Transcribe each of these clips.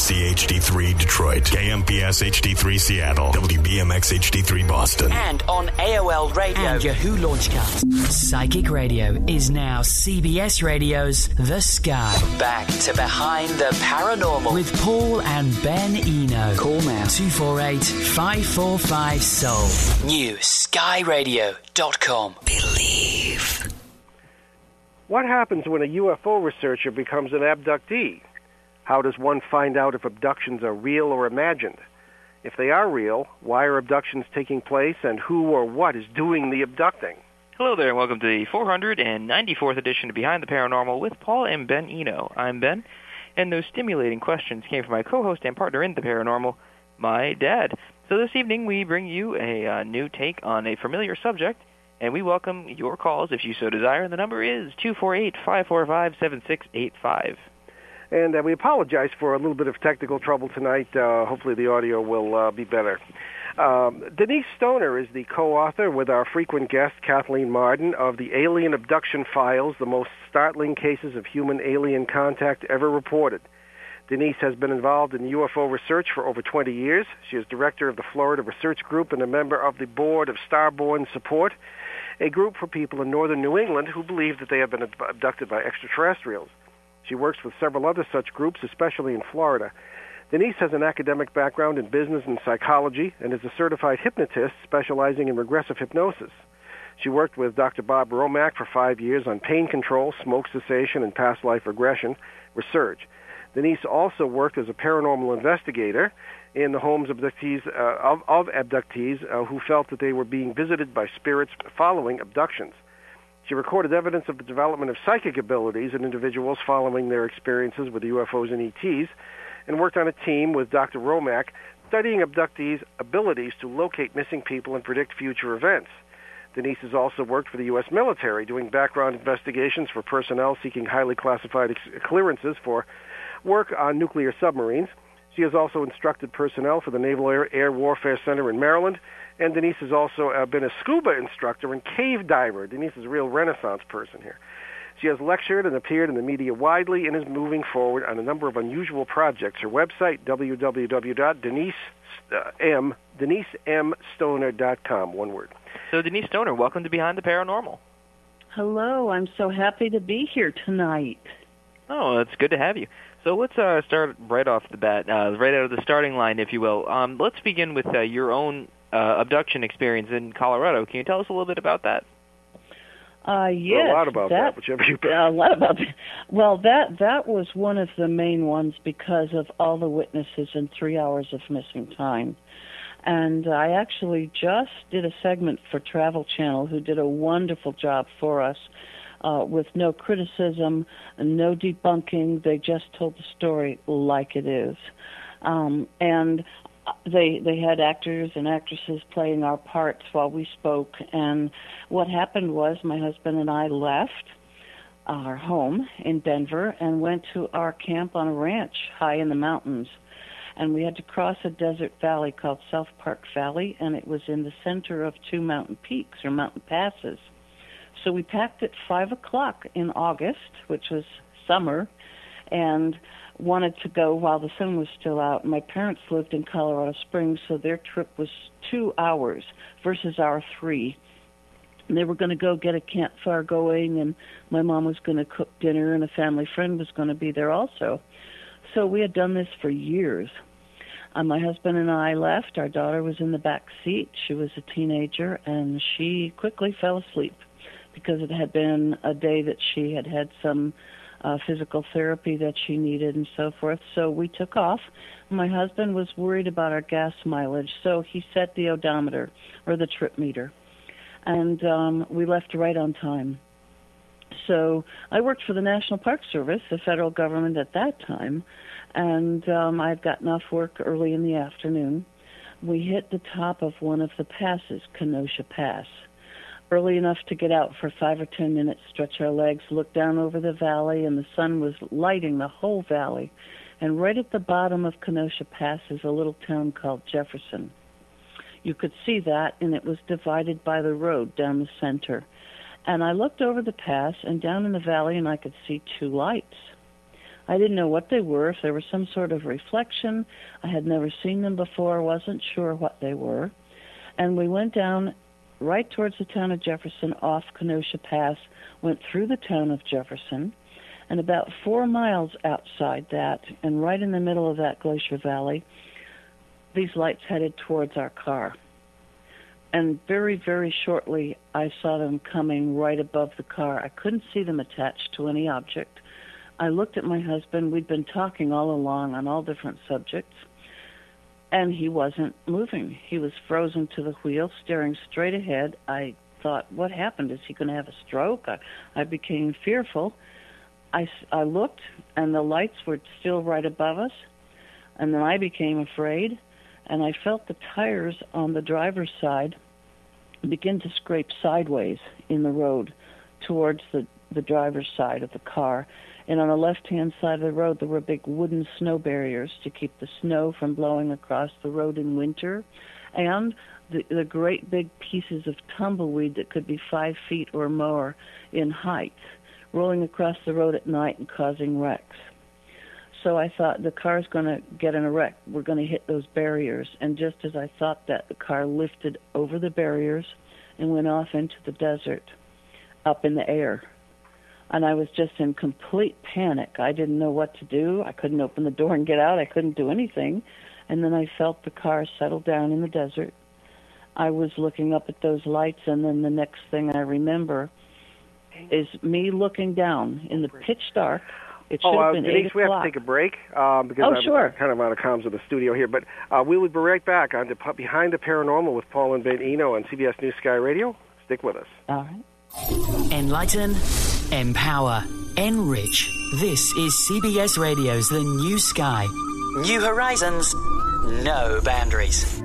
WMMC HD3 Detroit, KMPS HD3 Seattle, WBMX HD3 Boston. And on AOL Radio and Yahoo Launchcast. Psychic Radio is now CBS Radio's The Sky. Back to Behind the Paranormal with Paul and Ben Eno. Call now 248 545 Soul. New skyradio.com. Believe. What happens when a UFO researcher becomes an abductee? How does one find out if abductions are real or imagined? If they are real, why are abductions taking place and who or what is doing the abducting? Hello there and welcome to the 494th edition of Behind the Paranormal with Paul and Ben Eno. I'm Ben, and those stimulating questions came from my co-host and partner in the paranormal, my dad. So this evening we bring you a uh, new take on a familiar subject, and we welcome your calls if you so desire. And The number is 248-545-7685. And uh, we apologize for a little bit of technical trouble tonight. Uh, hopefully the audio will uh, be better. Um, Denise Stoner is the co-author with our frequent guest Kathleen Marden of the Alien Abduction Files, the most startling cases of human-alien contact ever reported. Denise has been involved in UFO research for over 20 years. She is director of the Florida Research Group and a member of the board of Starborn Support, a group for people in northern New England who believe that they have been abducted by extraterrestrials. She works with several other such groups, especially in Florida. Denise has an academic background in business and psychology and is a certified hypnotist specializing in regressive hypnosis. She worked with Dr. Bob Romack for five years on pain control, smoke cessation, and past life regression research. Denise also worked as a paranormal investigator in the homes of abductees, uh, of, of, abductees uh, who felt that they were being visited by spirits following abductions. She recorded evidence of the development of psychic abilities in individuals following their experiences with UFOs and ETs, and worked on a team with Dr. Romack studying abductees' abilities to locate missing people and predict future events. Denise has also worked for the U.S. military, doing background investigations for personnel seeking highly classified ex- clearances for work on nuclear submarines. She has also instructed personnel for the Naval Air, Air Warfare Center in Maryland. And Denise has also uh, been a scuba instructor and cave diver. Denise is a real renaissance person here. She has lectured and appeared in the media widely and is moving forward on a number of unusual projects. Her website, www.denise, uh, M, DeniseMStoner.com, one word. So Denise Stoner, welcome to Behind the Paranormal. Hello, I'm so happy to be here tonight. Oh, it's good to have you. So let's uh, start right off the bat, uh, right out of the starting line, if you will. Um, let's begin with uh, your own uh, abduction experience in Colorado. Can you tell us a little bit about that? Uh, yes, a lot about that, that whichever you a lot about that. Well, that that was one of the main ones because of all the witnesses and three hours of missing time. And I actually just did a segment for Travel Channel, who did a wonderful job for us uh, with no criticism, and no debunking. They just told the story like it is. Um, and they they had actors and actresses playing our parts while we spoke. And what happened was my husband and I left our home in Denver and went to our camp on a ranch high in the mountains. And we had to cross a desert valley called South Park Valley and it was in the center of two mountain peaks or mountain passes. So we packed at five o'clock in August which was summer and wanted to go while the sun was still out. My parents lived in Colorado Springs, so their trip was two hours versus our three. And they were going to go get a campfire going, and my mom was going to cook dinner, and a family friend was going to be there also. So we had done this for years. Uh, my husband and I left. Our daughter was in the back seat. She was a teenager, and she quickly fell asleep because it had been a day that she had had some uh, physical therapy that she needed and so forth. So we took off. My husband was worried about our gas mileage, so he set the odometer or the trip meter, and um, we left right on time. So I worked for the National Park Service, the federal government at that time, and um, I'd gotten off work early in the afternoon. We hit the top of one of the passes, Kenosha Pass early enough to get out for five or ten minutes, stretch our legs, look down over the valley, and the sun was lighting the whole valley. And right at the bottom of Kenosha Pass is a little town called Jefferson. You could see that, and it was divided by the road down the center. And I looked over the pass and down in the valley, and I could see two lights. I didn't know what they were, if they were some sort of reflection. I had never seen them before, wasn't sure what they were. And we went down right towards the town of Jefferson off Kenosha Pass, went through the town of Jefferson, and about four miles outside that, and right in the middle of that glacier valley, these lights headed towards our car. And very, very shortly, I saw them coming right above the car. I couldn't see them attached to any object. I looked at my husband. We'd been talking all along on all different subjects, and he wasn't moving. He was frozen to the wheel, staring straight ahead. I thought, what happened? Is he going to have a stroke? I, I became fearful. I, I looked, and the lights were still right above us, and then I became afraid, and I felt the tires on the driver's side begin to scrape sideways in the road towards the, the driver's side of the car and on the left hand side of the road there were big wooden snow barriers to keep the snow from blowing across the road in winter and the, the great big pieces of tumbleweed that could be five feet or more in height rolling across the road at night and causing wrecks so I thought the car's going to get in a wreck. We're going to hit those barriers. And just as I thought that, the car lifted over the barriers and went off into the desert, up in the air and I was just in complete panic. I didn't know what to do. I couldn't open the door and get out. I couldn't do anything. And then I felt the car settle down in the desert. I was looking up at those lights, and then the next thing I remember is me looking down in the pitch dark. It should oh, uh, have been Denise, eight we have to take a break um, because Oh, I'm sure. kind of out of comms with the studio here. But uh, we will be right back on the, Behind the Paranormal with Paul and Ben Eno on CBS News Sky Radio. Stick with us. All right. Enlighten, empower, enrich. This is CBS Radio's The New Sky. New horizons, no boundaries.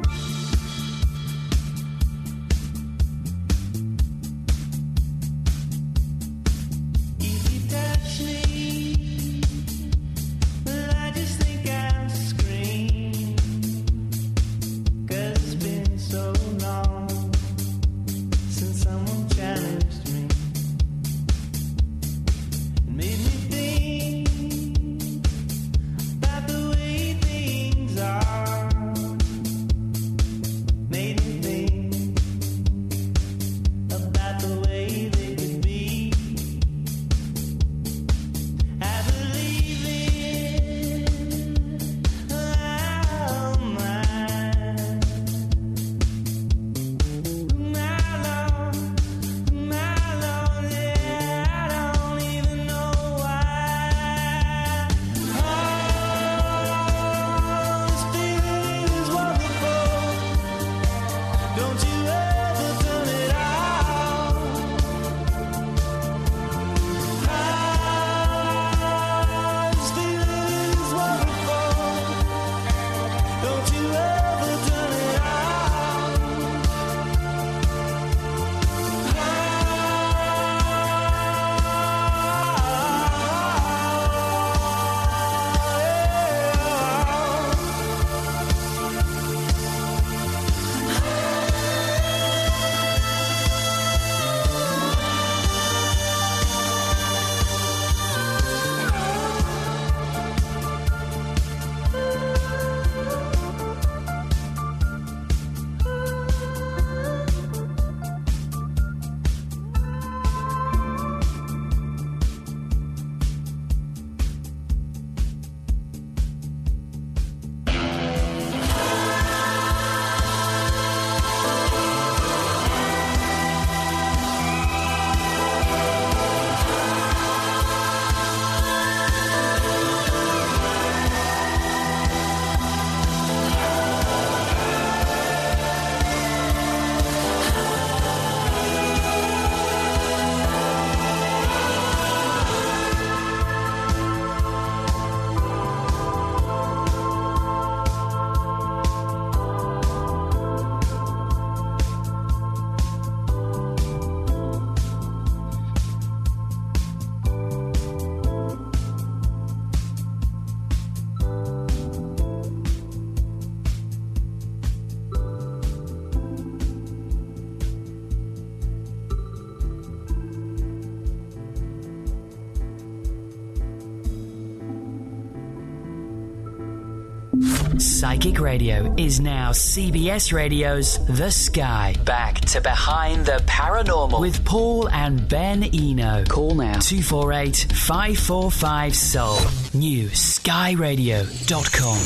Psychic Radio is now CBS Radio's The Sky. Back to Behind the Paranormal. With Paul and Ben Eno. Call now. 248 545 Soul. New skyradio.com.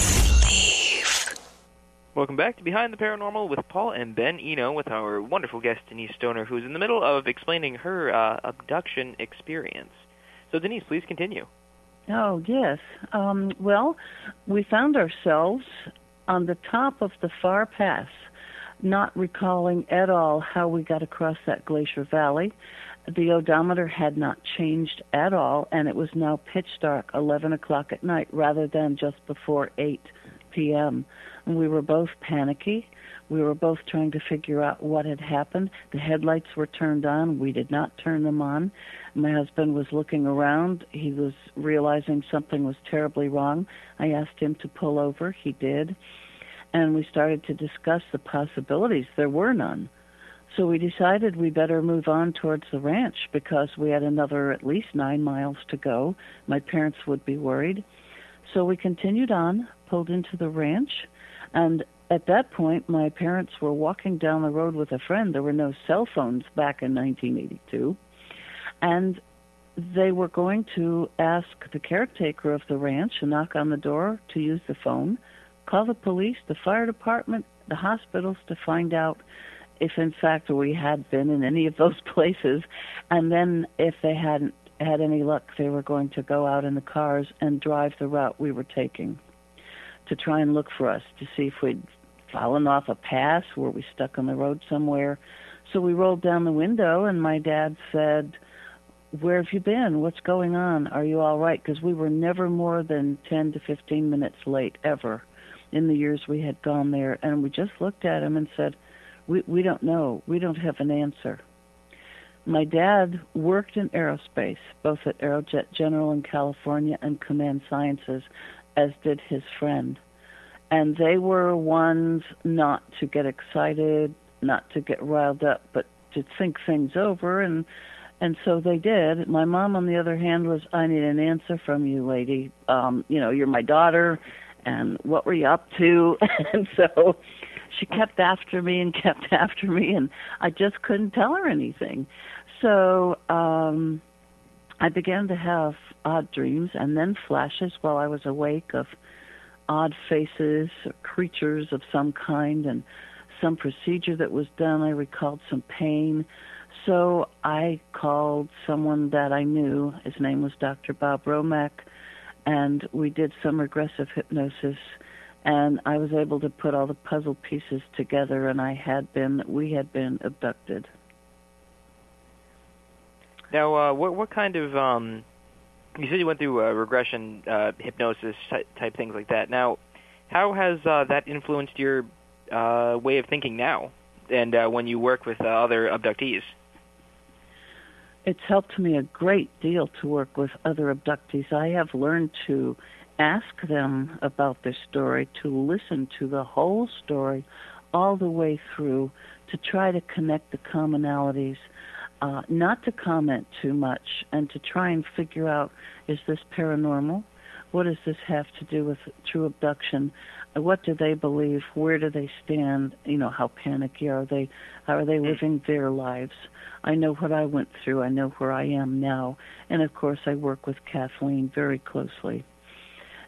Welcome back to Behind the Paranormal with Paul and Ben Eno with our wonderful guest Denise Stoner, who's in the middle of explaining her uh, abduction experience. So, Denise, please continue. Oh, yes. Um, well, we found ourselves on the top of the far pass, not recalling at all how we got across that glacier valley. The odometer had not changed at all, and it was now pitch dark, 11 o'clock at night, rather than just before 8 p.m. And we were both panicky. We were both trying to figure out what had happened. The headlights were turned on. We did not turn them on. My husband was looking around. He was realizing something was terribly wrong. I asked him to pull over. He did. And we started to discuss the possibilities. There were none. So we decided we better move on towards the ranch because we had another at least nine miles to go. My parents would be worried. So we continued on, pulled into the ranch, and at that point, my parents were walking down the road with a friend. There were no cell phones back in 1982. And they were going to ask the caretaker of the ranch to knock on the door to use the phone, call the police, the fire department, the hospitals to find out if in fact we had been in any of those places. And then if they hadn't had any luck, they were going to go out in the cars and drive the route we were taking to try and look for us to see if we'd fallen off a pass, were we stuck on the road somewhere. So we rolled down the window, and my dad said, Where have you been? What's going on? Are you all right? Because we were never more than 10 to 15 minutes late, ever, in the years we had gone there. And we just looked at him and said, We, we don't know. We don't have an answer. My dad worked in aerospace, both at Aerojet General in California and Command Sciences, as did his friend. And they were ones not to get excited, not to get riled up, but to think things over and and so they did. My mom on the other hand was I need an answer from you, lady. Um, you know, you're my daughter and what were you up to? and so she kept after me and kept after me and I just couldn't tell her anything. So um I began to have odd dreams and then flashes while I was awake of odd faces, creatures of some kind, and some procedure that was done. I recalled some pain. So I called someone that I knew. His name was Dr. Bob Romack, and we did some regressive hypnosis. And I was able to put all the puzzle pieces together, and I had been, we had been abducted. Now, uh, what what kind of um, you said you went through uh, regression uh, hypnosis type things like that. Now, how has uh, that influenced your uh, way of thinking now, and uh, when you work with uh, other abductees? It's helped me a great deal to work with other abductees. I have learned to ask them about their story, to listen to the whole story all the way through, to try to connect the commonalities uh, not to comment too much and to try and figure out is this paranormal? What does this have to do with true abduction? What do they believe? Where do they stand? You know, how panicky are they? How are they hmm. living their lives? I know what I went through. I know where I am now, and of course, I work with Kathleen very closely.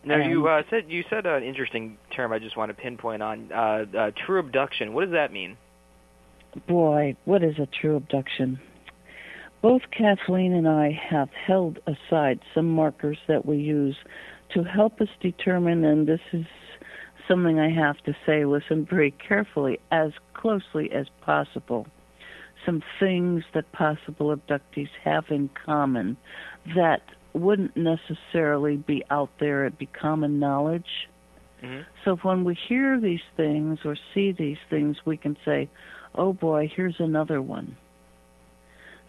Now you uh, said you said an interesting term. I just want to pinpoint on uh, uh, true abduction. What does that mean? Boy, what is a true abduction? both Kathleen and I have held aside some markers that we use to help us determine, and this is something I have to say, listen very carefully, as closely as possible, some things that possible abductees have in common that wouldn't necessarily be out there, it'd be common knowledge. Mm-hmm. So when we hear these things or see these things, we can say, oh boy, here's another one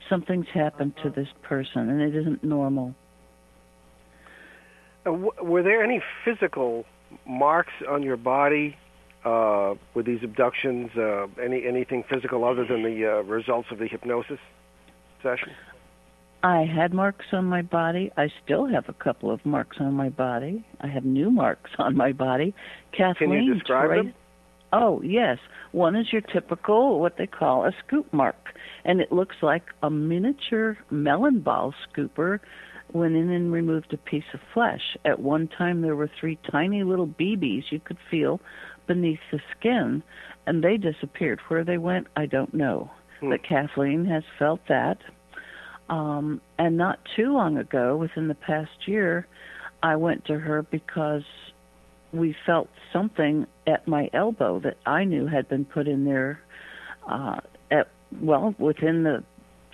something's happened to this person and it isn't normal. Uh, w- were there any physical marks on your body uh, with these abductions? Uh, any anything physical other than the uh, results of the hypnosis session? I had marks on my body. I still have a couple of marks on my body. I have new marks on my body. Kathleen Can you describe them? Oh, yes. One is your typical, what they call a scoop mark, and it looks like a miniature melon ball scooper went in and removed a piece of flesh. At one time, there were three tiny little BBs you could feel beneath the skin, and they disappeared. Where they went, I don't know. Hmm. But Kathleen has felt that. Um, and not too long ago, within the past year, I went to her because we felt something at my elbow that I knew had been put in there uh, at well within the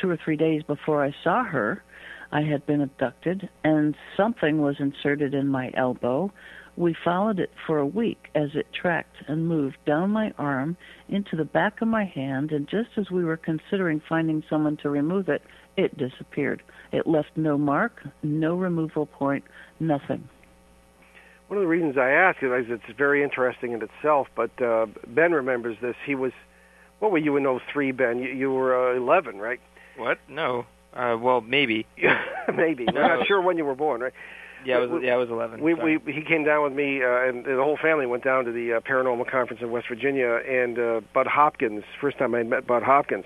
two or three days before I saw her. I had been abducted, and something was inserted in my elbow. We followed it for a week as it tracked and moved down my arm into the back of my hand, and just as we were considering finding someone to remove it, it disappeared. It left no mark, no removal point, nothing. One of the reasons I ask is it's very interesting in itself, but uh, Ben remembers this. He was, what were you in 03, Ben? You, you were uh, 11, right? What? No. Uh, well, maybe. Maybe. We're not sure when you were born, right? Yeah, I was. Yeah, I was 11. We, sorry. we he came down with me, uh, and the whole family went down to the uh, paranormal conference in West Virginia. And uh, Bud Hopkins, first time I met Bud Hopkins,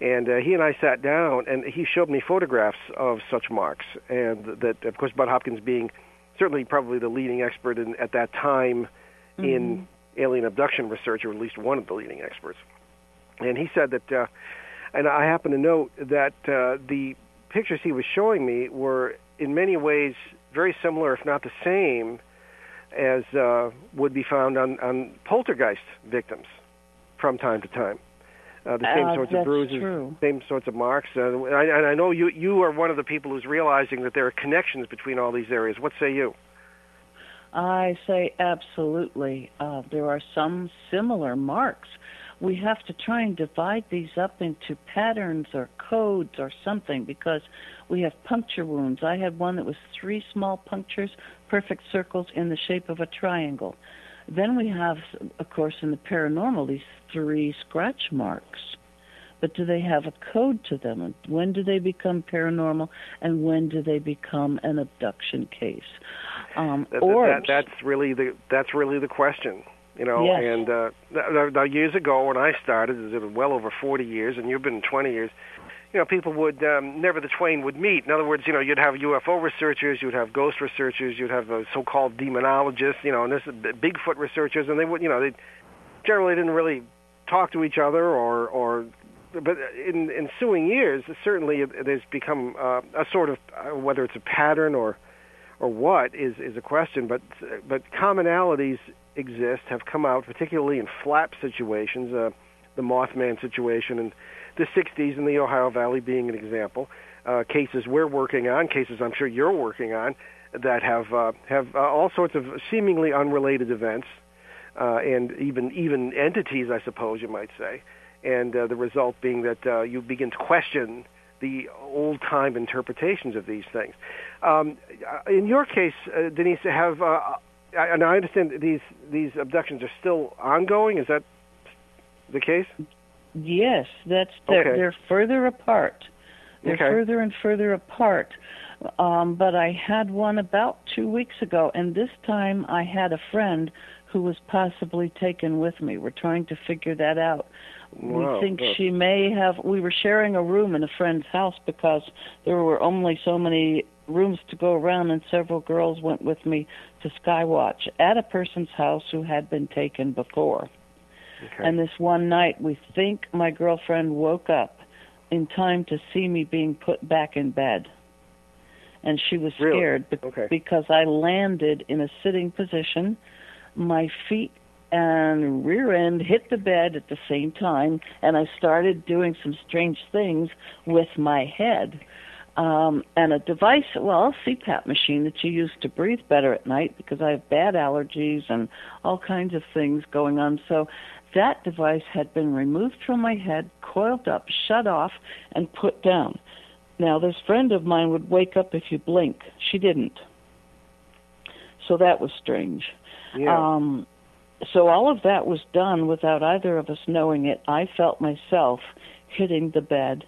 and uh, he and I sat down, and he showed me photographs of such marks, and that, of course, Bud Hopkins being certainly probably the leading expert in, at that time in alien abduction research, or at least one of the leading experts. And he said that, uh, and I happen to note that uh, the pictures he was showing me were in many ways very similar, if not the same, as uh, would be found on, on poltergeist victims from time to time. Uh, the same Uh, sorts of bruises, true. same sorts of marks. Uh, and I, and I know you you are one of the people who's realizing that there are connections between all these areas. What say you? I say absolutely. Uh, there are some similar marks. We have to try and divide these up into patterns or codes or something because we have puncture wounds. I had one that was three small punctures, perfect circles in the shape of a triangle. Then we have, of course, in the paranormal, these three scratch marks. But do they have a code to them? And When do they become paranormal, and when do they become an abduction case? Um, That, orbs. that, that's really the that's really the question. You know, Yes. and uh, now, now years ago when I started, it was well over 40 years, and you've been 20 years. You know, people would um, never the twain would meet. In other words, you know, you'd have UFO researchers, you'd have ghost researchers, you'd have uh, so-called demonologists, you know, and this Bigfoot researchers, and they would, you know, they generally didn't really talk to each other or or but in ensuing years certainly there's become uh, a sort of uh, whether it's a pattern or or what is is a question but but commonalities exist have come out particularly in flap situations uh, the Mothman situation in the 60s in the Ohio Valley being an example uh, cases we're working on cases I'm sure you're working on that have uh, have uh, all sorts of seemingly unrelated events uh, and even even entities, I suppose you might say, and uh, the result being that uh, you begin to question the old time interpretations of these things. Um, in your case, uh, Denise, have uh, and I understand these these abductions are still ongoing. Is that the case? Yes, that's they're, Okay. they're further apart. They're Okay. further and further apart. Um, but I had one about two weeks ago, and this time I had a friend who was possibly taken with me. We're trying to figure that out. Wow, we think she may have. We were sharing a room in a friend's house because there were only so many rooms to go around, and several girls went with me to Skywatch at a person's house who had been taken before. Okay. And this one night, we think my girlfriend woke up in time to see me being put back in bed. And she was Really? scared be- Okay. because I landed in a sitting position. My feet and rear end hit the bed at the same time, and I started doing some strange things with my head. Um, and a device, well, a CPAP machine that you use to breathe better at night because I have bad allergies and all kinds of things going on. So that device had been removed from my head, coiled up, shut off, and put down. Now, this friend of mine would wake up if you blink. She didn't. So that was strange. yeah. Um, so all of that was done without either of us knowing it. I felt myself hitting the bed.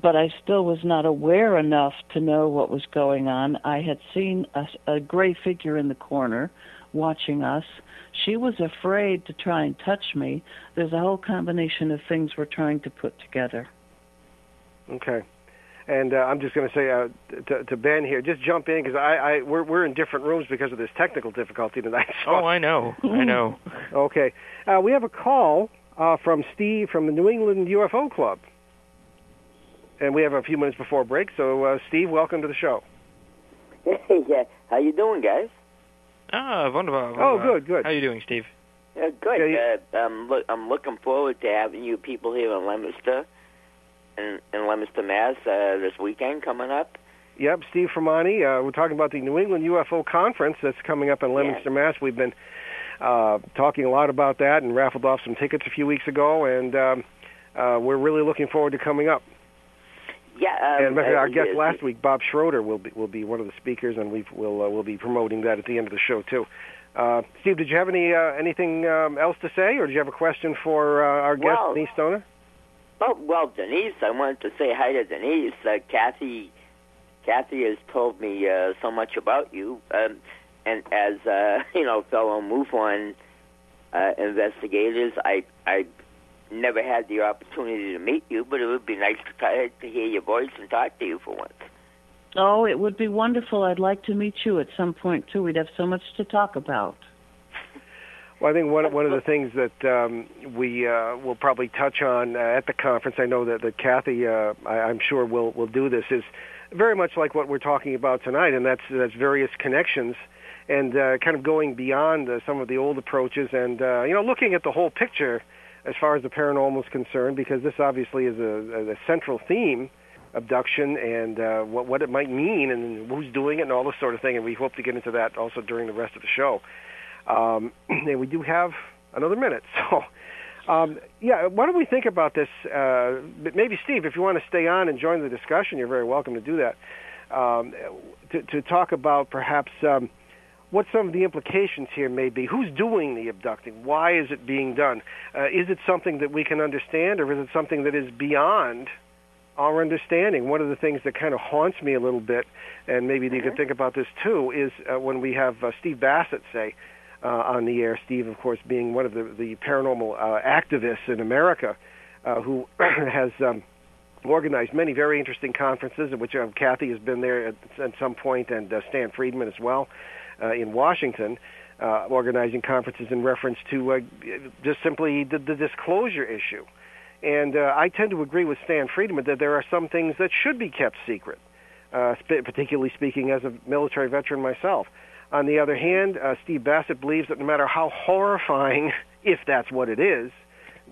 But I still was not aware enough to know what was going on. I had seen a, a gray figure in the corner watching us. She was afraid to try and touch me. There's a whole combination of things we're trying to put together. Okay. And uh, I'm just going to say uh, to, to Ben here, just jump in because I, I we're we're in different rooms because of this technical difficulty tonight. So. Oh, I know, I know. okay, uh, we have a call uh, from Steve from the New England UFO Club, and we have a few minutes before break. So, uh, Steve, welcome to the show. Hey, yeah. How you doing, guys? Ah, wunderbar. Oh, good, good. How you doing, Steve? Uh, good. Yeah, you- Uh, I'm look. I'm looking forward to having you people here in Leominster, in, in Leominster, Mass. Uh, this weekend coming up. Yep, Steve Fermani. Uh, we're talking about the New England UFO Conference that's coming up in Leominster, Mass. We've been uh, talking a lot about that and raffled off some tickets a few weeks ago, and um, uh, we're really looking forward to coming up. Yeah. Um, and fact, uh, our guest last week, Bob Schroeder, will be will be one of the speakers, and we will uh, we'll be promoting that at the end of the show too. Uh, Steve, did you have any uh, anything um, else to say, or did you have a question for uh, our guest, Well- Denise Stoner? Oh well, Denise. I wanted to say hi to Denise. Uh, Kathy. Kathy has told me uh, so much about you, um, and as uh, you know, fellow MUFON uh, investigators, I I never had the opportunity to meet you, but it would be nice to try to hear your voice and talk to you for once. Oh, it would be wonderful. I'd like to meet you at some point too. We'd have so much to talk about. Well, I think one one of the things that um, we uh, will probably touch on uh, at the conference, I know that, that Kathy, uh, I, I'm sure will will do this, is very much like what we're talking about tonight, and that's that's various connections and uh, kind of going beyond uh, some of the old approaches, and uh, you know, looking at the whole picture as far as the paranormal is concerned, because this obviously is a, a central theme abduction and uh, what what it might mean and who's doing it and all this sort of thing. And we hope to get into that also during the rest of the show. Um, and we do have another minute, so um, yeah. Why don't we think about this? Uh, maybe Steve, if you want to stay on and join the discussion, you're very welcome to do that. Um, to, to talk about perhaps um, what some of the implications here may be. Who's doing the abducting? Why is it being done? Uh, is it something that we can understand, or is it something that is beyond our understanding? One of the things that kind of haunts me a little bit, and maybe you can think about this too, is uh, when we have uh, Steve Bassett say uh, on the air, Steve, of course, being one of the, the paranormal uh, activists in America uh, who has. Um, organized many very interesting conferences, of which Kathy has been there at, at some point, and uh, Stan Friedman as well uh, in Washington, uh, organizing conferences in reference to uh, just simply the, the disclosure issue. And uh, I tend to agree with Stan Friedman that there are some things that should be kept secret, uh, particularly speaking as a military veteran myself. On the other hand, uh, Steve Bassett believes that no matter how horrifying, if that's what it is,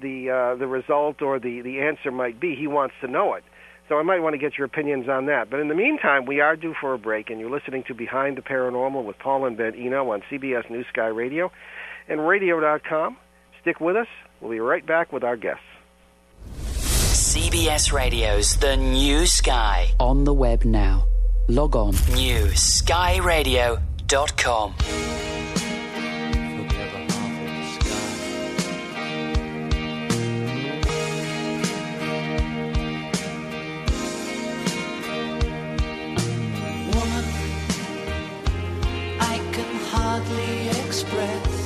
the uh, the result or the the answer might be, he wants to know it. So I might want to get your opinions on that. But in the meantime, we are due for a break, and you're listening to Behind the Paranormal with Paul and Ben Eno on CBS News Sky Radio and Radio.com. Stick with us. We'll be right back with our guests. CBS Radio's The New Sky. On the web now. Log on. New hardly express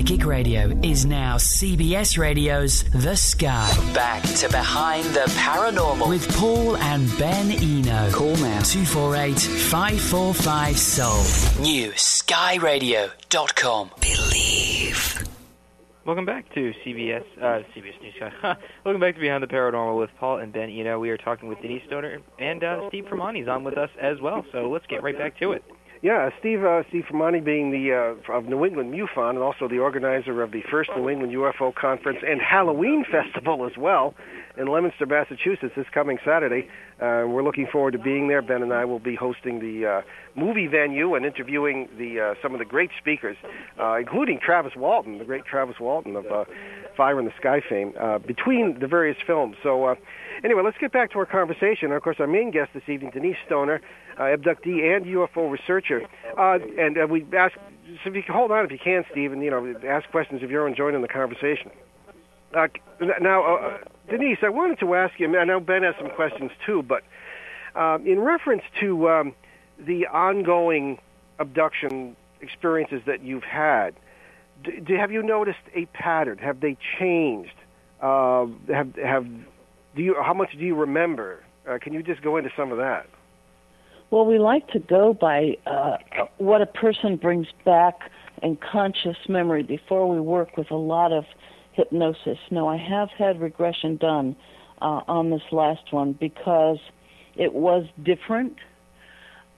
Psychic Radio is now CBS Radio's The Sky. Back to Behind the Paranormal with Paul and Ben Eno. Call now 248 545 Soul. New skyradio.com. Believe. Welcome back to CBS, uh, CBS News Guy. Welcome back to Behind the Paranormal with Paul and Ben Eno. We are talking with Denise Stoner and uh, Steve is on with us as well. So let's get right back to it. Yeah, Steve uh, Steve Fermani being the uh, of New England MUFON and also the organizer of the first New England UFO conference and Halloween festival as well in Leominster, Massachusetts this coming Saturday. Uh, we're looking forward to being there. Ben and I will be hosting the uh, movie venue and interviewing the uh, some of the great speakers, uh, including Travis Walton, the great Travis Walton of uh, Fire in the Sky fame, uh, between the various films. So. Uh, Anyway, let's get back to our conversation. Of course, our main guest this evening, Denise Stoner, uh, abductee and UFO researcher. Uh, and uh, we ask, so if you can hold on if you can, Steve, and you know, ask questions if you're enjoying the conversation. Uh, now, uh, Denise, I wanted to ask you. I know Ben has some questions too, but uh, in reference to um, the ongoing abduction experiences that you've had, do, have you noticed a pattern? Have they changed? Uh, have have do you how much do you remember? Uh, can you just go into some of that? Well, we like to go by uh, what a person brings back in conscious memory before we work with a lot of hypnosis. Now, I have had regression done uh, on this last one because it was different.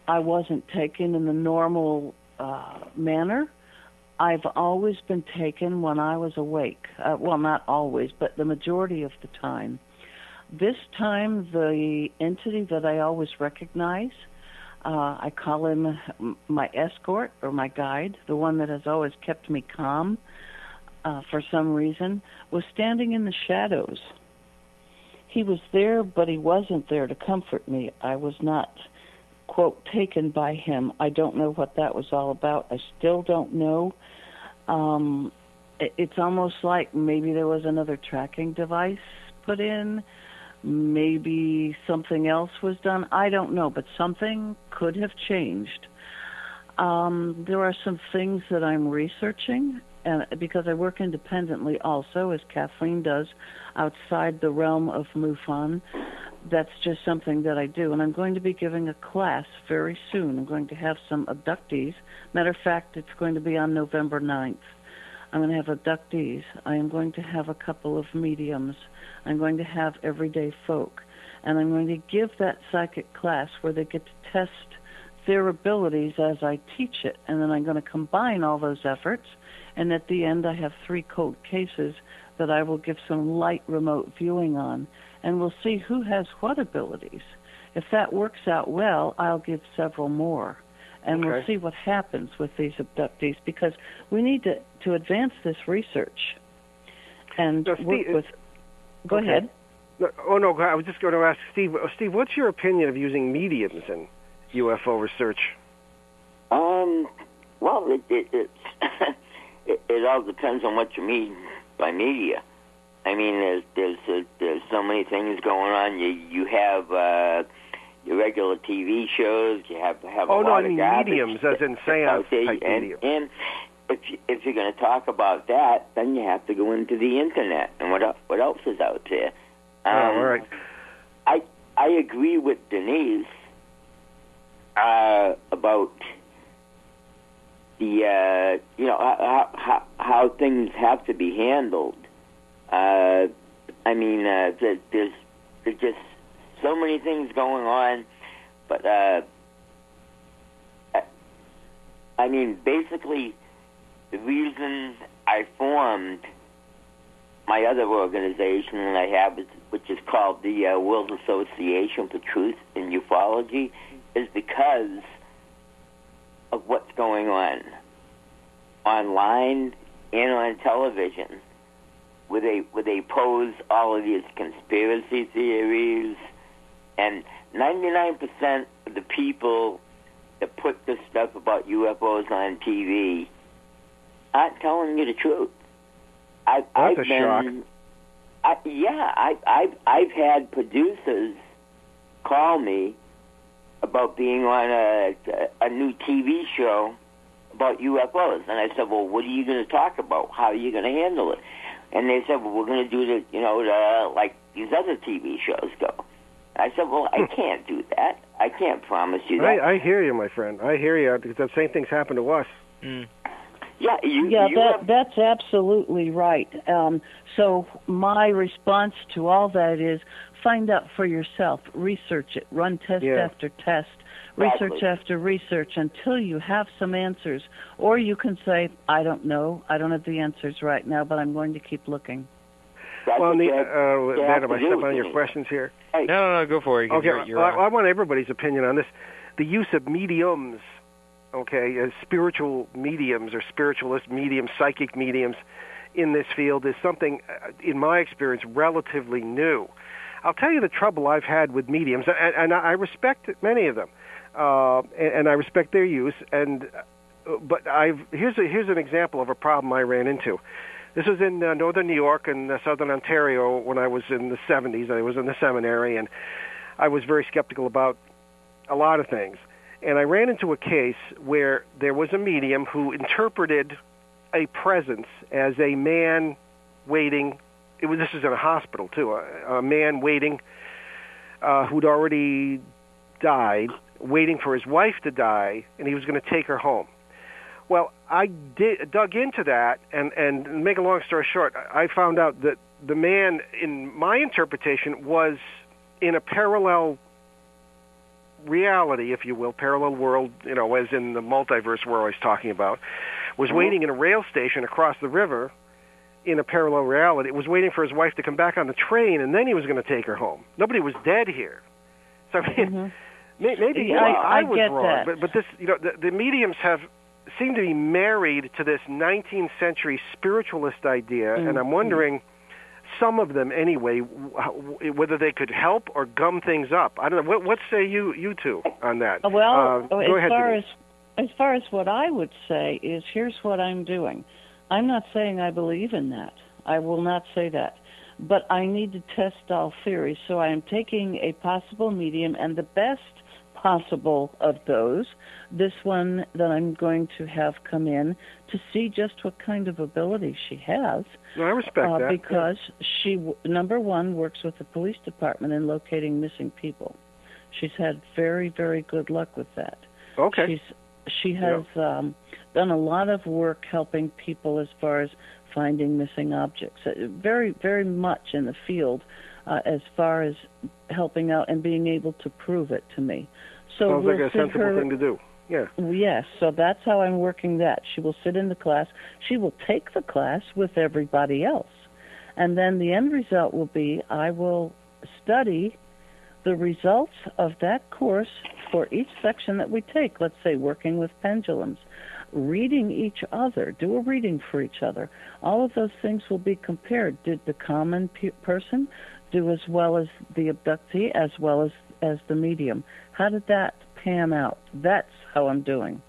I wasn't taken in the normal uh, manner. I've always been taken when I was awake. Uh, well, not always, but the majority of the time. This time, the entity that I always recognize, uh, I call him my escort or my guide, the one that has always kept me calm uh, for some reason, was standing in the shadows. He was there, but he wasn't there to comfort me. I was not, quote, taken by him. I don't know what that was all about. I still don't know. Um, it's almost like maybe there was another tracking device put in maybe something else was done. I don't know, but something could have changed. Um, there are some things that I'm researching, and because I work independently also, as Kathleen does, outside the realm of MUFON. That's just something that I do, and I'm going to be giving a class very soon. I'm going to have some abductees. Matter of fact, it's going to be on November 9th. I'm going to have abductees. I am going to have a couple of mediums. I'm going to have everyday folk. And I'm going to give that psychic class where they get to test their abilities as I teach it. And then I'm going to combine all those efforts. And at the end, I have three cold cases that I will give some light remote viewing on. And we'll see who has what abilities. If that works out well, I'll give several more and okay. we'll see what happens with these abductees because we need to to advance this research and no, work with. Go okay. ahead. No, oh no, I was just going to ask Steve. Uh, Steve, what's your opinion of using mediums in UFO research? Um, well, it it it, it, it all depends on what you mean by media. I mean, there's there's uh, there's so many things going on. You you have. uh your regular TV shows. You have have oh, a no, lot I mean of mediums, as in seance okay, type and, mediums. and if you, if you're going to talk about that, then you have to go into the internet and what what else is out there. Um, oh, all right. I I agree with Denise uh, about the uh, you know how, how how things have to be handled. Uh, I mean, uh, there's there's just so many things going on, but uh, I mean, basically, the reason I formed my other organization that I have, which is called the uh, World Association for Truth in Ufology, is because of what's going on online and on television, where they where they pose all of these conspiracy theories, and 99% of the people that put this stuff about UFOs on TV aren't telling you the truth. I, That's I've a been, shock. I, yeah, I, I've I've had producers call me about being on a a new TV show about UFOs. And I said, well, what are you going to talk about? How are you going to handle it? And they said, well, we're going to do the, you know, the, like these other TV shows go. I said, well, I can't do that. I can't promise you that. I, I hear you, my friend. I hear you because the same things happen to us. Mm. yeah, you, yeah, you that have, that's absolutely right. Um, so my response to all that is find out for yourself, research it, run test Yeah. after test, research Exactly. after research until you have some answers. Or you can say, I don't know, I don't have the answers right now, but I'm going to keep looking. that's well, what the, you uh, you am I do, stepping on your Denise. questions here? No, no, no, go for it. 'cause Okay, you're, you're well. I, I want everybody's opinion on this. The use of mediums, okay, as spiritual mediums or spiritualist mediums, psychic mediums in this field is something, uh, in my experience, relatively new. I'll tell you the trouble I've had with mediums, and, and I respect many of them, uh, and, and I respect their use. And uh, but I've here's a, here's an example of a problem I ran into. This was in uh, northern New York and uh, southern Ontario when I was in the 70s. I was in the seminary, and I was very skeptical about a lot of things. And I ran into a case where there was a medium who interpreted a presence as a man waiting. It was this is in a hospital too. A, a man waiting uh, who'd already died, waiting for his wife to die, and he was going to take her home. Well, I did, dug into that, and and make a long story short, I found out that the man, in my interpretation, was in a parallel reality, if you will, parallel world, you know, as in the multiverse we're always talking about, was mm-hmm. waiting in a rail station across the river in a parallel reality. Was waiting for his wife to come back on the train, and then he was going to take her home. Nobody was dead here. So I mean, may- maybe Yeah, I, I- I was wrong, that. but but this, you know, the, the mediums have seem to be married to this 19th century spiritualist idea, and I'm wondering. Some of them, anyway, whether they could help or gum things up. I don't know. What, what say you, you two, on that? Uh, Well, Uh, as ahead, far Denise. as as far as what I would say is, here's what I'm doing. I'm not saying I believe in that. I will not say that. But I need to test all theories, so I am taking a possible medium and the best possible of those, this one that I'm going to have come in to see just what kind of ability she has No, I respect uh, that. because she number one works with the police department in locating missing people. She's had very very good luck with that. okay. She's she has um, done a lot of work helping people as far as finding missing objects. Uh, Very very much in the field uh, as far as helping out and being able to prove it to me. So Sounds we'll like a sensible her, thing to do. Yeah. Yes, so that's how I'm working that. She will sit in the class. She will take the class with everybody else. And then the end result will be I will study the results of that course for each section that we take. Let's say working with pendulums, reading each other, do a reading for each other. All of those things will be compared. Did the common pe- person do as well as the abductee, as well as, as the medium? How did that pan out? That's how I'm doing.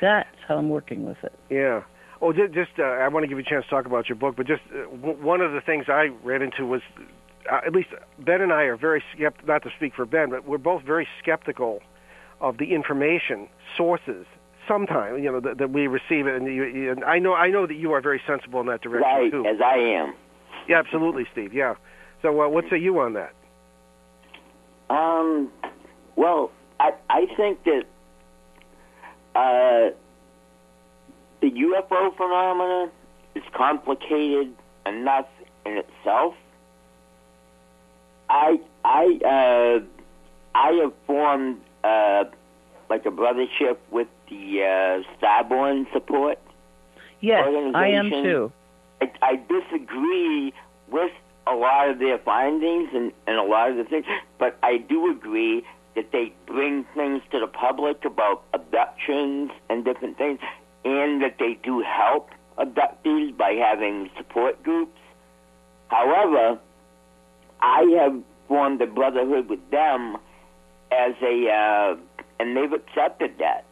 That's how I'm working with it. Yeah. Oh, ju- just uh, I want to give you a chance to talk about your book, but just uh, w- one of the things I ran into was, uh, at least Ben and I are very skept. Not to speak for Ben, but we're both very skeptical of the information sources. Sometimes, you know, that, that we receive it, and, you, you, and I know, I know that you are very sensible in that direction Right, too. as I am. Yeah, absolutely, Steve. Yeah. So, uh, what say you on that? Um, well, I I think that uh, the UFO phenomenon is complicated enough in itself. I I uh, I have formed uh, like a brothership with the uh, Starborn support. Yes, I am too. I, I disagree with a lot of their findings and, and a lot of the things, but I do agree that they bring things to the public about abductions and different things, and that they do help abductees by having support groups. However, I have formed a brotherhood with them as a, uh, and they've accepted that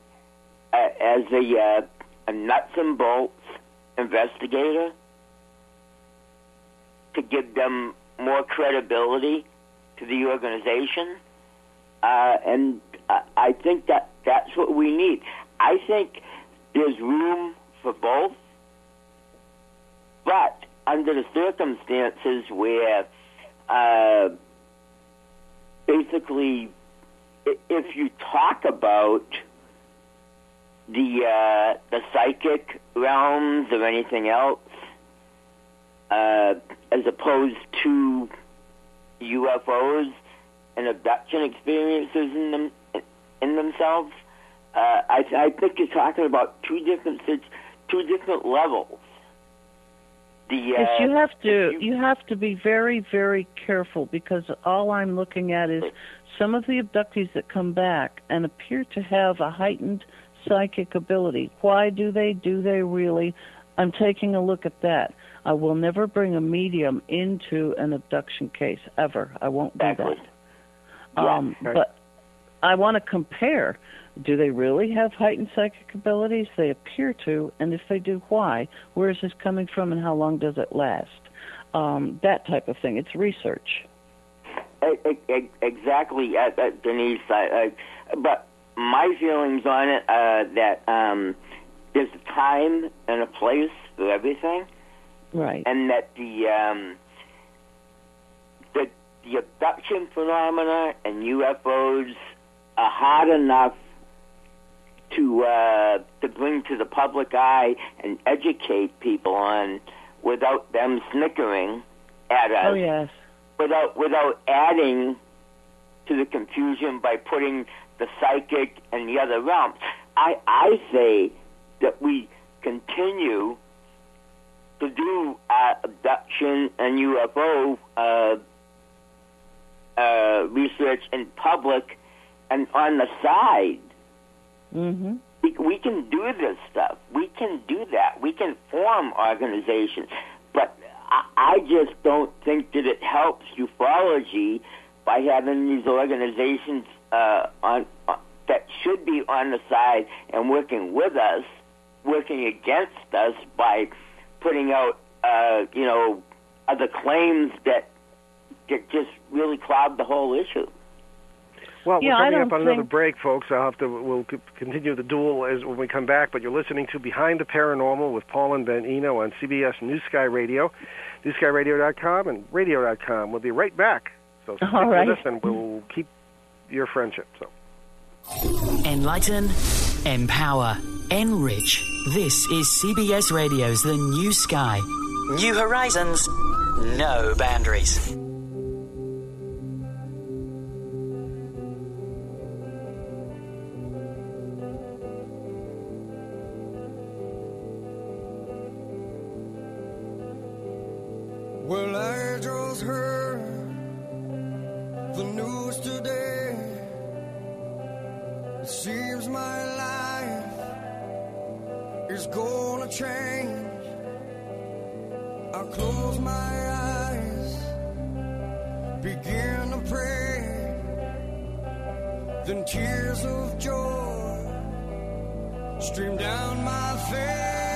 uh, as a, uh, a nuts and bolts investigator to give them more credibility to the organization. Uh, and I, think that that's what we need. I think there's room for both, but under the circumstances where uh, basically if you talk about the uh, the psychic realms or anything else, uh, as opposed to UFOs and abduction experiences in them in themselves, uh, I, I think you're talking about two different two different levels. The, yes, you have to you, you have to be very very careful because all I'm looking at is some of the abductees that come back and appear to have a heightened psychic ability. Why do they? Do they really? I'm taking a look at that. I will never bring a medium into an abduction case ever. I won't do that. Um, yeah. But I want to compare. Do they really have heightened psychic abilities? They appear to, and if they do, why? Where is this coming from, and how long does it last? Um, that type of thing. It's research. Exactly, uh, uh, Denise. I, I, but my feelings on it uh, that um, there's a time and a place for everything, right? And that the um, the the abduction phenomena and UFOs are hard enough to uh, to bring to the public eye and educate people on without them snickering at us. Oh yes without without adding to the confusion by putting the psychic and the other realms. I I say that we continue to do uh, abduction and UFO uh, uh, research in public and on the side. Mm-hmm. We, we can do this stuff. We can do that. We can form organizations. But I just don't think that it helps ufology by having these organizations uh, on uh, that should be on the side and working with us, working against us by putting out, uh, you know, other claims that that just really cloud the whole issue. Well, yeah, we're coming up on another break, folks. I'll have to. We'll continue the duel as when we come back. But you're listening to Behind the Paranormal with Paul and Ben Eno on CBS New Sky Radio, newskyradio.com, and radio.com. We'll be right back. So stick All right. with us, and we'll keep your friendship. So. Enlighten, empower, enrich. This is CBS Radio's The New Sky. New horizons, no boundaries. Well, I just heard the news today. Is gonna change. I close my eyes, begin to pray. Then tears of joy stream down my face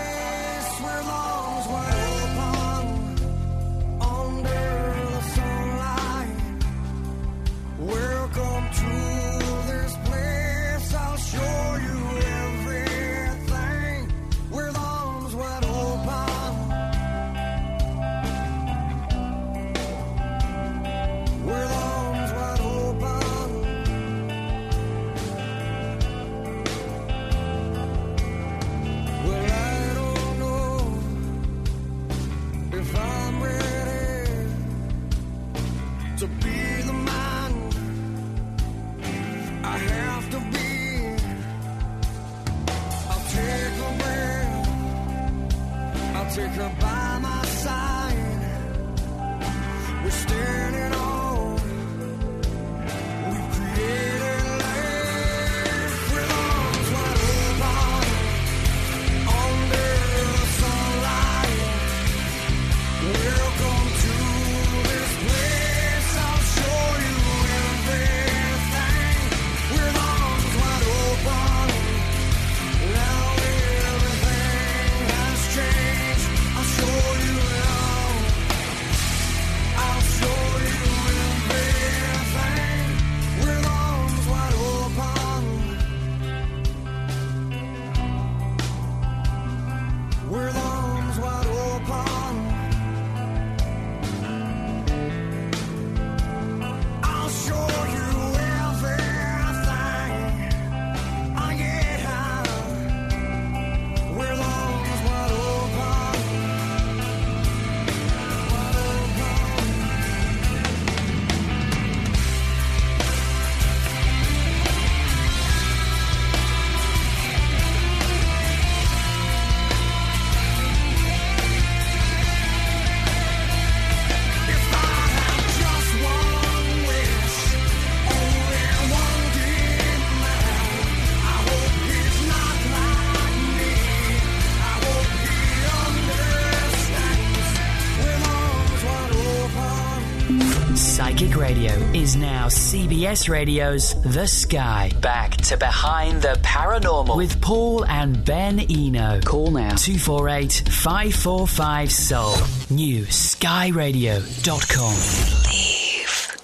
CBS Radio's The Sky. Back to Behind the Paranormal with Paul and Ben Eno. Call now. 248 545 Soul. New skyradio.com.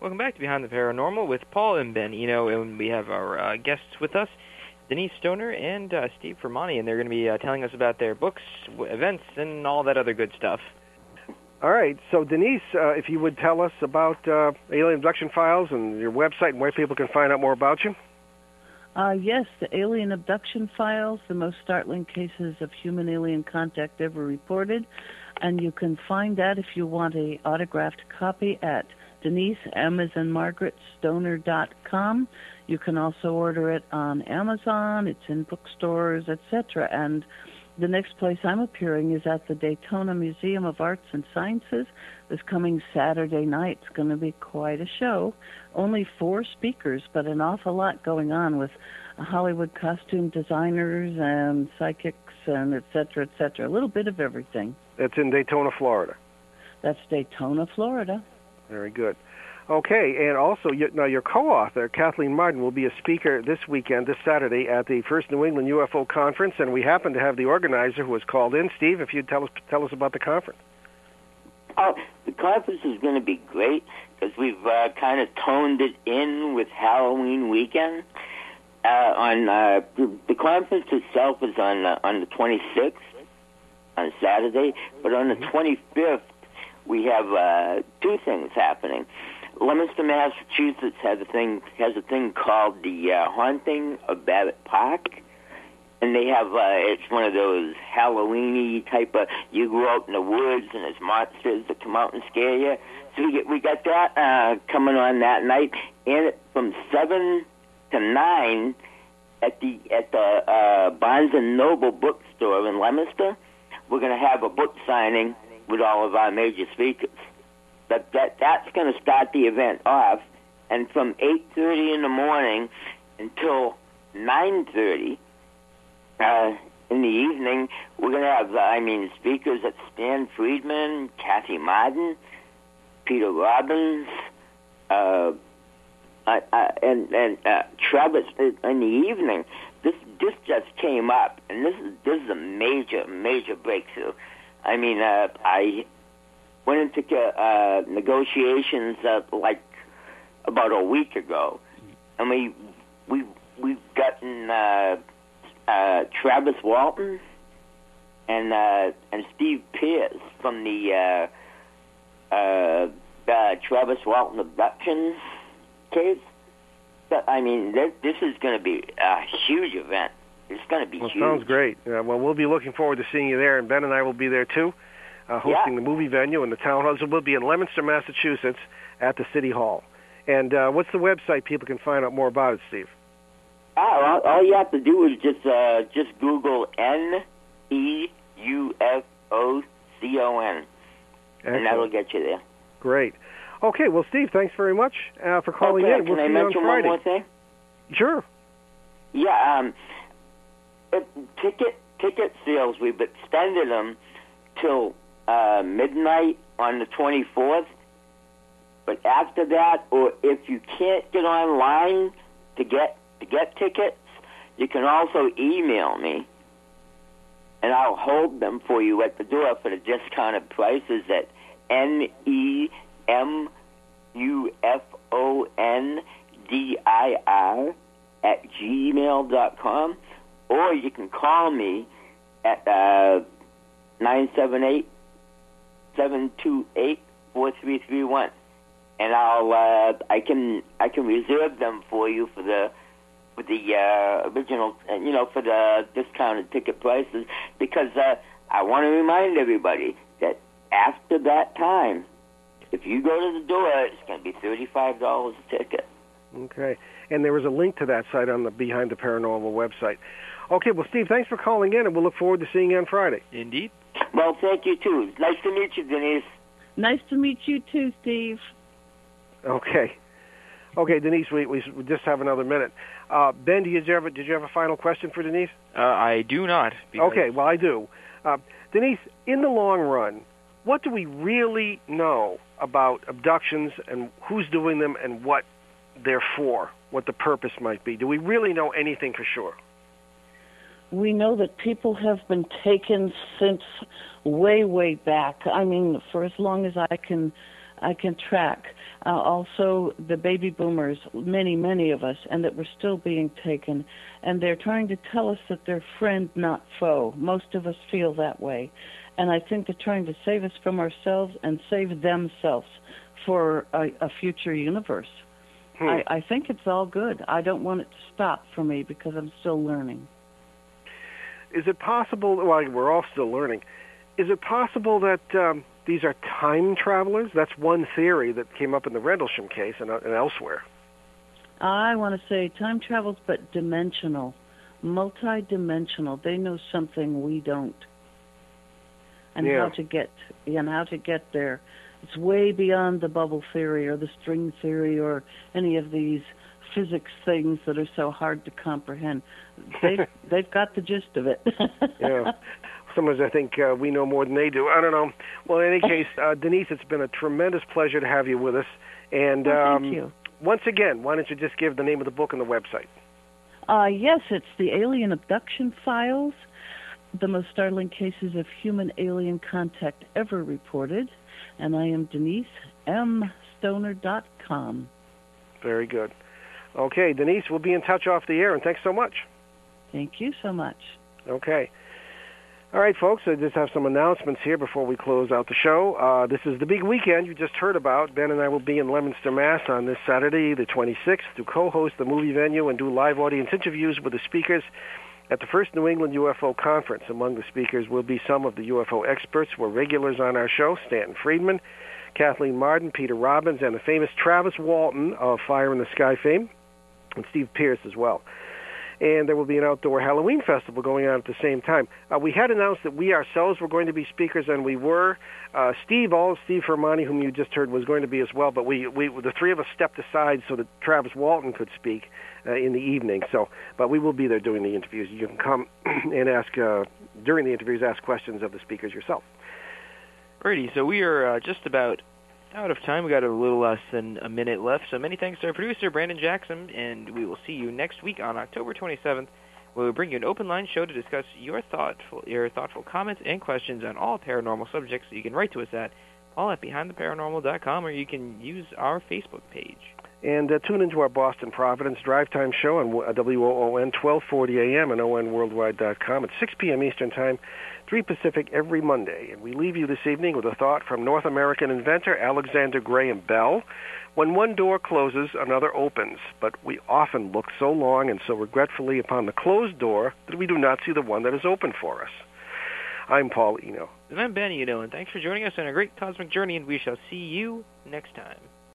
Welcome back to Behind the Paranormal with Paul and Ben Eno, and we have our uh, guests with us, Denise Stoner and uh, Steve Fermani, and they're going to be uh, telling us about their books, w- events, and all that other good stuff. All right. So, Denise, uh, if you would tell us about uh, alien abduction files and your website and where people can find out more about you. Uh, yes, the alien abduction files, the most startling cases of human alien contact ever reported. And you can find that if you want a autographed copy at Denise in Margaret Stoner.com. You can also order it on Amazon. It's in bookstores, etc. And the next place I'm appearing is at the Daytona Museum of Arts and Sciences this coming Saturday night. It's going to be quite a show. Only four speakers, but an awful lot going on with Hollywood costume designers and psychics and et cetera, et cetera. A little bit of everything. That's in Daytona, Florida. That's Daytona, Florida. Very good. Okay, and also you, now your co-author Kathleen Martin will be a speaker this weekend, this Saturday, at the First New England UFO Conference, and we happen to have the organizer who was called in. Steve, if you'd tell us tell us about the conference. Oh, the conference is going to be great because we've uh, kind of toned it in with Halloween weekend. Uh, on uh, the, conference itself is on uh, on the 26th on Saturday, but on the 25th we have uh, two things happening. Leominster, Massachusetts has a thing has a thing called the uh, Haunting of Babbitt Park, and they have uh, it's one of those Halloweeny type of you go out in the woods and there's monsters that come out and scare you. So we get we got that uh, coming on that night, and from seven to nine at the at the uh, Barnes and Noble bookstore in Leominster, we're going to have a book signing with all of our major speakers. That that that's going to start the event off, and from eight thirty in the morning until nine thirty uh, in the evening, we're going to have uh, I mean speakers at Stan Friedman, Kathy Martin, Peter Robbins, uh, uh, uh, and and uh, Travis in the evening. This this just came up, and this is this is a major major breakthrough. I mean, uh, I went into uh, negotiations uh, like about a week ago, and we we we've gotten uh, uh, Travis Walton and uh, and Steve Pierce from the uh, uh, uh, Travis Walton abduction case. But, I mean, this, this is going to be a huge event. It's going to be Well, huge. sounds great. Uh, well, we'll be looking forward to seeing you there, and Ben and I will be there too, uh, hosting Yeah. the movie venue and the town hall. So we'll be in Leominster, Massachusetts, at the City Hall. And uh, what's the website people can find out more about it, Steve? Ah, all, all you have to do is just uh, just Google N E U F O C O N, and that'll get you there. Great. Okay, well, Steve, thanks very much uh, for calling okay, in. We'll can I see you on mention Friday. one more thing? Sure. Yeah, um, uh, ticket ticket sales we've extended them till uh, midnight on the 24th. But after that, or if you can't get online to get to get tickets, you can also email me, and I'll hold them for you at the door for the discounted prices at N E M U F O N D I R at gmail dot com, or you can call me at uh, nine seven eight seven two eight four three three one, and I'll uh, I can I can reserve them for you for the for the uh, original uh, you know for the discounted ticket prices because uh, I want to remind everybody that after that time, if you go to the door, it's going to be thirty five dollars a ticket. Okay. And there was a link to that site on the Behind the Paranormal website. Okay, well, Steve, thanks for calling in, and we'll look forward to seeing you on Friday. Indeed. Well, thank you too. Nice to meet you, Denise. Nice to meet you too, Steve. Okay. Okay, Denise, we, we, we just have another minute. Uh, ben, did you, have a, did you have a final question for Denise? Uh, I do not. because- Okay, well, I do. Uh, Denise, in the long run, what do we really know about abductions and who's doing them and what they're for, what the purpose might be? Do we really know anything for sure? We know that people have been taken since way, way back. I mean, for as long as I can, I can track. Uh, also, the baby boomers, many, many of us, and that we're still being taken. And they're trying to tell us that they're friend, not foe. Most of us feel that way. And I think they're trying to save us from ourselves and save themselves for a, a future universe. Hmm. I, I think it's all good. I don't want it to stop for me because I'm still learning. Is it possible? Well, we're all still learning. Is it possible that um, these are time travelers? That's one theory that came up in the Rendlesham case and, uh, and elsewhere. I want to say time travels, but dimensional, multi-dimensional. They know something we don't, and Yeah. how to get and how to get there. It's way beyond the bubble theory or the string theory or any of these physics things that are so hard to comprehend. They've they've got the gist of it. yeah. Sometimes I think uh, we know more than they do. I don't know. Well, in any case, uh, Denise, it's been a tremendous pleasure to have you with us. And Well, um, thank you. once again, why don't you just give the name of the book and the website? Uh, yes, it's the Alien Abduction Files, the most startling cases of human alien contact ever reported. And I am Denise M. Stoner.com. Very good. Okay, Denise, we'll be in touch off the air, and thanks so much. Thank you so much. Okay. All right, folks, I just have some announcements here before we close out the show. Uh, this is the big weekend you just heard about. Ben and I will be in Leominster, Mass. on this Saturday, the 26th, to co-host the movie venue and do live audience interviews with the speakers at the first New England UFO conference. Among the speakers will be some of the UFO experts who are regulars on our show, Stanton Friedman, Kathleen Martin, Peter Robbins, and the famous Travis Walton of Fire in the Sky fame, and Steve Pierce as well and there will be an outdoor Halloween festival going on at the same time. Uh, we had announced that we ourselves were going to be speakers, and we were. Uh, Steve, all Steve Fermani, whom you just heard, was going to be as well, but we, we the three of us stepped aside so that Travis Walton could speak uh, in the evening. So, but we will be there doing the interviews. You can come and ask uh, during the interviews, ask questions of the speakers yourself. Alrighty, so we are uh, just about out of time. We got a little less than a minute left. So many thanks to our producer Brandon Jackson, and we will see you next week on October 27th. Where we bring you an open line show to discuss your thoughtful, your thoughtful comments and questions on all paranormal subjects. You can write to us at all at behindtheparanormal.com, or you can use our Facebook page. And uh, tune into our Boston Providence Drive Time show on uh, WOON 1240 AM and ONWorldwide.com at 6 p.m. Eastern Time, 3 Pacific every Monday. And we leave you this evening with a thought from North American inventor Alexander Graham Bell. When one door closes, another opens, but we often look so long and so regretfully upon the closed door that we do not see the one that is open for us. I'm Paul Eno. And I'm Ben Eno, and thanks for joining us on a great cosmic journey, and we shall see you next time.